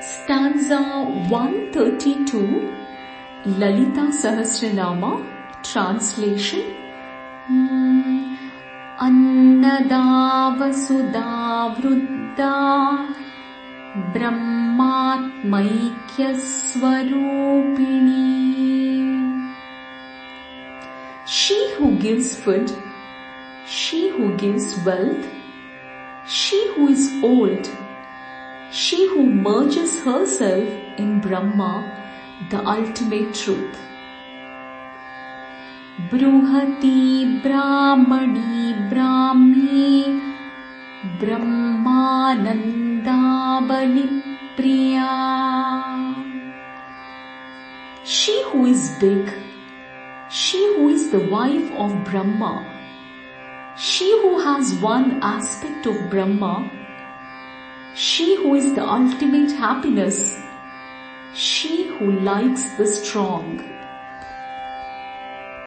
stanza 132, Lalita Sahasranama, translation. Hmm, Vasudha Vruddha Brahmatmaikya She who gives food, she who gives wealth, she who is old, she who merges herself in Brahma, the ultimate truth. Bruhati Brahmani Brahmi Brahmanandabali Priya. She who is big, she who is the wife of Brahma, she who has one aspect of Brahma, she who is the ultimate happiness, she who likes the strong.